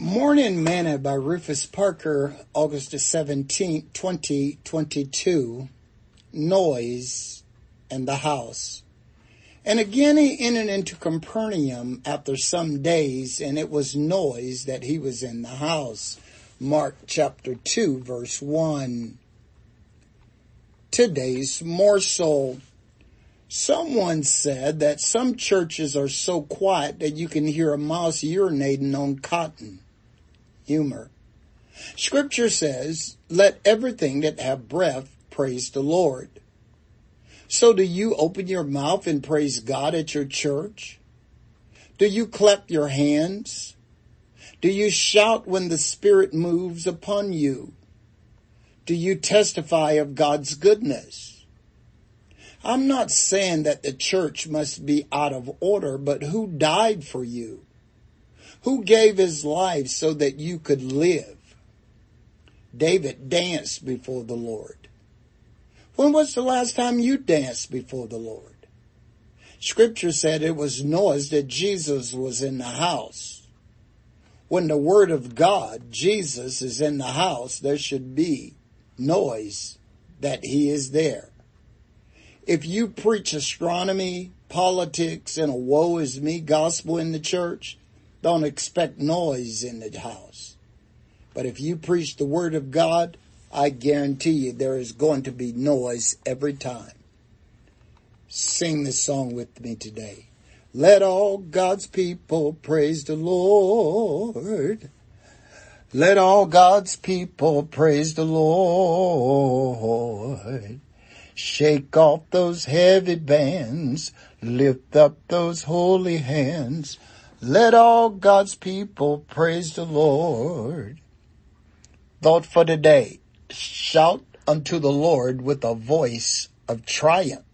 Morning Manna by Rufus Parker, August the 17th, 2022. Noise and the house. And again he entered into Capernaum after some days, and it was noise that he was in the house. Mark chapter 2, verse 1. Today's morsel. Someone said that some churches are so quiet that you can hear a mouse urinating on cotton humor. Scripture says, let everything that have breath praise the Lord. So do you open your mouth and praise God at your church? Do you clap your hands? Do you shout when the Spirit moves upon you? Do you testify of God's goodness? I'm not saying that the church must be out of order, but who died for you? Who gave his life so that you could live. David danced before the Lord. When was the last time you danced before the Lord? Scripture said it was noise that Jesus was in the house. When the word of God, Jesus, is in the house, there should be noise that he is there. If you preach astronomy, politics, and a woe is me gospel in the church, don't expect noise in the house. But if you preach the word of God, I guarantee you there is going to be noise every time. Sing this song with me today. Let all God's people praise the Lord. Let all God's people praise the Lord. Shake off those heavy bands. Lift up those holy hands. Let all God's people praise the Lord. Thought for today. Shout unto the Lord with a voice of triumph.